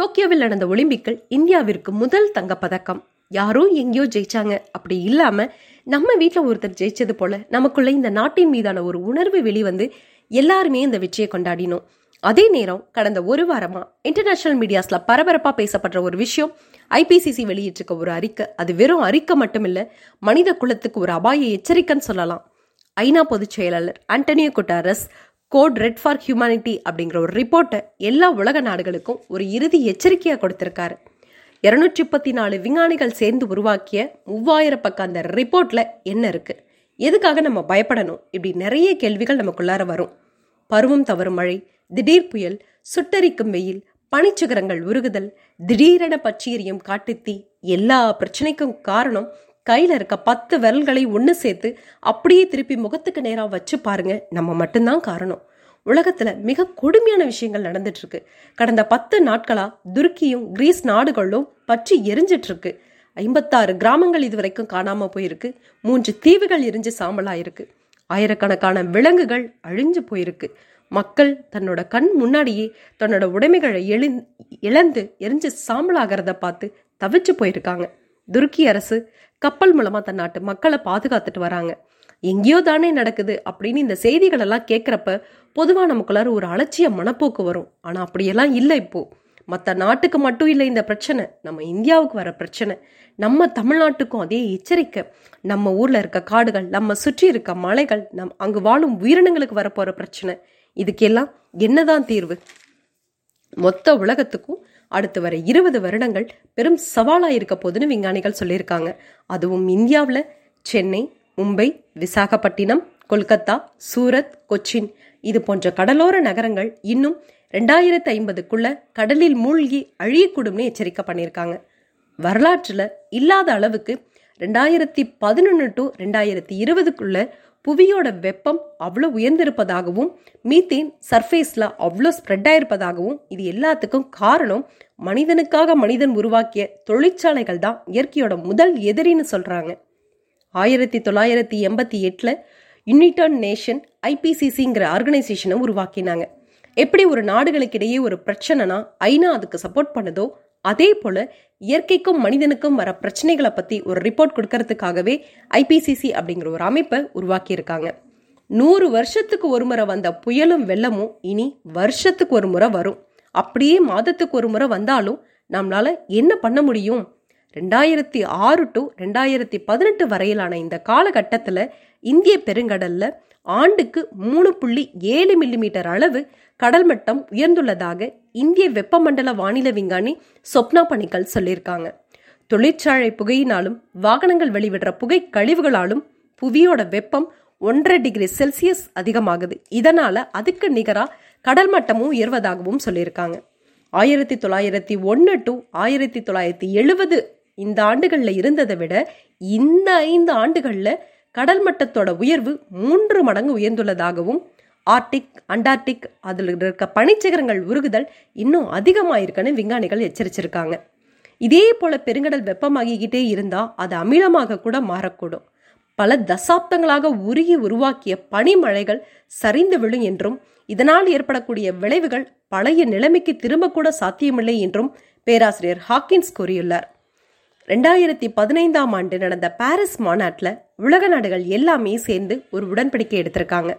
டோக்கியோவில் நடந்த ஒலிம்பிக்கில் இந்தியாவிற்கு முதல் தங்கப்பதக்கம். யாரோ எங்கேயோ ஜெயிச்சாங்க. அப்படி இல்லாம நம்ம வீட்டில் ஒருத்தர் ஜெயிச்சது போல நமக்குள்ள இந்த நாட்டின் மீதான ஒரு உணர்வு வெளிவந்து எல்லாருமே இந்த வெற்றியை கொண்டாடினோம். அதே நேரம் கடந்த ஒரு வாரமா இன்டர்நேஷனல் மீடியாஸ்ல பரபரப்பா பேசப்படுற ஒரு விஷயம் ஐபிசிசி வெளியிட்டிருக்க ஒரு அறிக்கை. அது வெறும் அறிக்கை மட்டுமில்ல மனித குலத்துக்கு ஒரு அபாய எச்சரிக்கைன்னு சொல்லலாம். ஐநா பொதுச் செயலாளர் Antonio Guterres code red for humanity அப்படிங்கிற ஒரு ரிப்போர்ட்டை எல்லா உலக நாடுகளுக்கும் ஒரு இறுதி எச்சரிக்கையாக கொடுத்திருக்காரு. இருநூற்றி முப்பத்தி நாலு விஞ்ஞானிகள் சேர்ந்து உருவாக்கிய மூவாயிரம் பக்கம் அந்த ரிப்போர்ட்டில் என்ன இருக்குது எதுக்காக நம்ம பயப்படணும்? இப்படி நிறைய கேள்விகள் நமக்குள்ளார வரும். பருவம் தவறும் மழை திடீர் புயல் சுட்டரிக்கும் வெயில் பனிச்சிகரங்கள் உருகுதல் திடீரென பற்றி காட்டுத்தி காட்டுத்தீ எல்லா பிரச்சனைக்கும் காரணம் கையில இருக்க பத்து விரல்களை ஒன்று சேர்த்து அப்படியே திருப்பி முகத்துக்கு நேராக வச்சு பாருங்க. நம்ம மட்டும்தான் காரணம். உலகத்துல மிக கொடுமையான விஷயங்கள் நடந்துட்டு இருக்கு கடந்த பத்து நாட்களா துருக்கியும் கிரீஸ் நாடுகளும் பற்றி எரிஞ்சிட்டு இருக்கு ஐம்பத்தாறு கிராமங்கள் இதுவரைக்கும் காணாம போயிருக்கு. மூன்று தீவுகள் எரிஞ்சு சாம்பலாயிருக்கு. ஆயிரக்கணக்கான விலங்குகள் அழிஞ்சு போயிருக்கு. மக்கள் தன்னோட கண் முன்னாடியே தன்னோட உடைமைகளை எழு இழந்து எரிஞ்சு சாம்பலாகிறத பார்த்து தவிச்சு போயிருக்காங்க. துருக்கி அரசு கப்பல் மூலமா தன் நாட்டு மக்களை பாதுகாத்துட்டு வராங்க. எங்கேயோ தானே நடக்குது அப்படின்னு இந்த செய்திகள் எல்லாம் கேட்குறப்ப பொதுவாக நமக்குள்ளார ஒரு அலட்சிய மனப்போக்கு வரும். ஆனால் அப்படியெல்லாம் இல்லை இப்போ. மற்ற நாட்டுக்கு மட்டும் இல்லை இந்த பிரச்சனை நம்ம இந்தியாவுக்கு வர பிரச்சனை நம்ம தமிழ்நாட்டுக்கும் அதே எச்சரிக்கை. நம்ம ஊரில் இருக்க காடுகள் நம்ம சுற்றி இருக்க மலைகள் நம் அங்கு வாழும் உயிரினங்களுக்கு வரப்போகிற பிரச்சனை. இதுக்கெல்லாம் என்னதான் தீர்வு? மொத்த உலகத்துக்கும் அடுத்து வர இருபது வருடங்கள் பெரும் சவாலாக இருக்க போதுன்னு விஞ்ஞானிகள் சொல்லியிருக்காங்க. அதுவும் இந்தியாவில் சென்னை மும்பை விசாகப்பட்டினம் கொல்கத்தா சூரத் கொச்சின் இது போன்ற கடலோர நகரங்கள் இன்னும் ரெண்டாயிரத்து ஐம்பதுக்குள்ள கடலில் மூழ்கி அழியக்கூடும்னு எச்சரிக்கை பண்ணியிருக்காங்க. வரலாற்றில் இல்லாத அளவுக்கு ரெண்டாயிரத்தி பதினொன்று டு ரெண்டாயிரத்தி இருபதுக்குள்ள புவியோட வெப்பம் அவ்வளோ உயர்ந்திருப்பதாகவும் மீத்தேன் சர்ஃபேஸில் அவ்வளோ ஸ்ப்ரெட் ஆயிருப்பதாகவும் இது எல்லாத்துக்கும் காரணம் மனிதனுக்காக மனிதன் உருவாக்கிய தொழிற்சாலைகள் தான் இயற்கையோட முதல் எதிரின்னு சொல்கிறாங்க ஆயிரத்தி தொள்ளாயிரத்தி எண்பத்தி எட்டில் யுனைடெட் நேஷன் ஐபிசிசிங்கிற ஆர்கனைசேஷனை உருவாக்கினாங்க. எப்படி ஒரு நாடுகளுக்கிடையே ஒரு பிரச்சனைனா ஐநா அதுக்கு சப்போர்ட் பண்ணுதோ அதே போல இயற்கைக்கும் மனிதனுக்கும் வர பிரச்சனைகளை பத்தி ஒரு ரிப்போர்ட் கொடுக்கறதுக்காகவே ஐபிசிசி அப்படிங்கிற ஒரு அமைப்பை உருவாக்கி இருக்காங்க நூறு வருஷத்துக்கு ஒரு முறை வந்த புயலும் வெள்ளமும் இனி வருஷத்துக்கு ஒரு முறை வரும். அப்படியே மாதத்துக்கு ஒரு முறை வந்தாலும் நம்மளால என்ன பண்ண முடியும்? ரெண்டாயிரத்தி ஆறு டு ரெண்டாயிரத்தி பதினெட்டு வரையிலான இந்த காலகட்டத்தில் இந்திய பெருங்கடல்ல ஆண்டுக்கு மூணு புள்ளி ஏழு மில்லிமீட்டர் அளவு கடல் மட்டம் உயர்ந்துள்ளதாக இந்திய வெப்பமண்டல வானிலை விஞ்ஞானி சொப்னா பணிக்கல் சொல்லியிருக்காங்க. தொழிற்சாலை புகையினாலும் வாகனங்கள் வெளிவிடுற புகை கழிவுகளாலும் புவியோட வெப்பம் ஒன்றரை டிகிரி செல்சியஸ் அதிகமாகுது. இதனால அதுக்கு நிகரா கடல் மட்டமும் உயர்வதாகவும் சொல்லியிருக்காங்க. ஆயிரத்தி தொள்ளாயிரத்தி ஒன்று டு ஆயிரத்தி தொள்ளாயிரத்தி எழுபது இந்த ஆண்டுகளில் இருந்ததை விட இந்த ஐந்து ஆண்டுகளில் கடல் மட்டத்தோட உயர்வு மூன்று மடங்கு உயர்ந்துள்ளதாகவும் ஆர்டிக் அண்டார்டிக் அதில் இருக்க பனிச்சிகரங்கள் உருகுதல் இன்னும் அதிகமாயிருக்குன்னு விஞ்ஞானிகள் எச்சரிச்சிருக்காங்க. இதே போல பெருங்கடல் வெப்பமாகிக்கிட்டே இருந்தால் அது அமிலமாக கூட மாறக்கூடும். பல தசாப்தங்களாக உருகி உருவாக்கிய பனிமழைகள் சரிந்து விழும் என்றும் இதனால் ஏற்படக்கூடிய விளைவுகள் பழைய நிலைமைக்கு திரும்பக்கூட சாத்தியமில்லை என்றும் பேராசிரியர் ஹாக்கின்ஸ் கூறியுள்ளார். ரெண்டாயிரத்தி பதினைந்தாம் ஆண்டு நடந்த பாரிஸ் மாநாட்டில் உலக நாடுகள் எல்லாமே சேர்ந்து ஒரு உடன்படிக்கை எடுத்திருக்காங்க.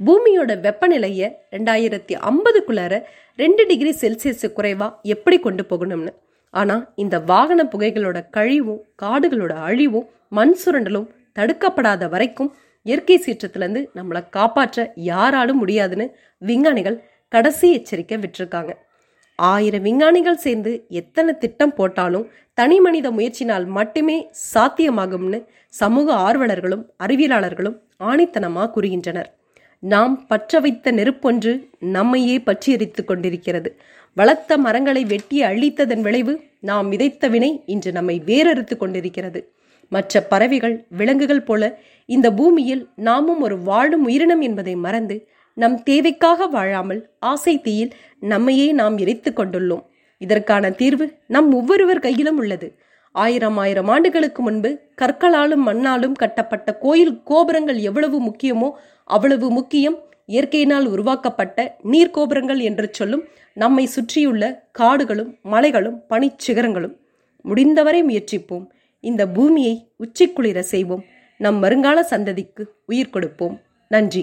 பூமியோட வெப்பநிலையை ரெண்டாயிரத்தி ஐம்பதுக்குள்ளார ரெண்டு டிகிரி செல்சியஸ் குறைவாக எப்படி கொண்டு போகணும்னு. ஆனால் இந்த வாகன புகைகளோட கழிவும் காடுகளோட அழிவும் மண் சுரண்டலும் தடுக்கப்படாத வரைக்கும் இயற்கை சீற்றத்திலேருந்து நம்மளை காப்பாற்ற யாராலும் முடியாதுன்னு விஞ்ஞானிகள் கடைசி எச்சரிக்கை விட்டுருக்காங்க. ஆயிரம் விஞ்ஞானிகள் சேர்ந்து எத்தனை திட்டம் போட்டாலும் தனி மனித முயற்சினால் மட்டுமே சாத்தியமாகும்னு சமூக ஆர்வலர்களும் அறிவியலாளர்களும் ஆணித்தனமாக கூறுகின்றனர். நாம் பற்ற வைத்த நெருப்பொன்று நம்மையே பற்றி கொண்டிருக்கிறது. வளர்த்த மரங்களை வெட்டி அழித்ததன் விளைவு நாம் விதைத்த வினை இன்று நம்மை வேறறுத்து கொண்டிருக்கிறது. மற்ற பறவைகள் விலங்குகள் போல இந்த பூமியில் நாமும் ஒரு வாழும் உயிரினம் என்பதை மறந்து நம் தேவைக்காக வாழாமல் ஆசை தீயில் நம்மையே நாம் எரித்துக் கொண்டுள்ளோம். இதற்கான தீர்வு நம் ஒவ்வொருவர் கையிலும் உள்ளது. ஆயிரம் ஆயிரம் ஆண்டுகளுக்கு முன்பு கற்களாலும் மண்ணாலும் கட்டப்பட்ட கோயில் கோபுரங்கள் எவ்வளவு முக்கியமோ அவ்வளவு முக்கியம் இயற்கையினால் உருவாக்கப்பட்ட நீர்கோபுரங்கள் என்று சொல்லும் நம்மை சுற்றியுள்ள காடுகளும் மலைகளும் பனிச்சிகரங்களும் முடிந்தவரை முயற்சிப்போம். இந்த பூமியை உச்சிக்குளிர செய்வோம். நம் வருங்கால சந்ததிக்கு உயிர் கொடுப்போம். நன்றி.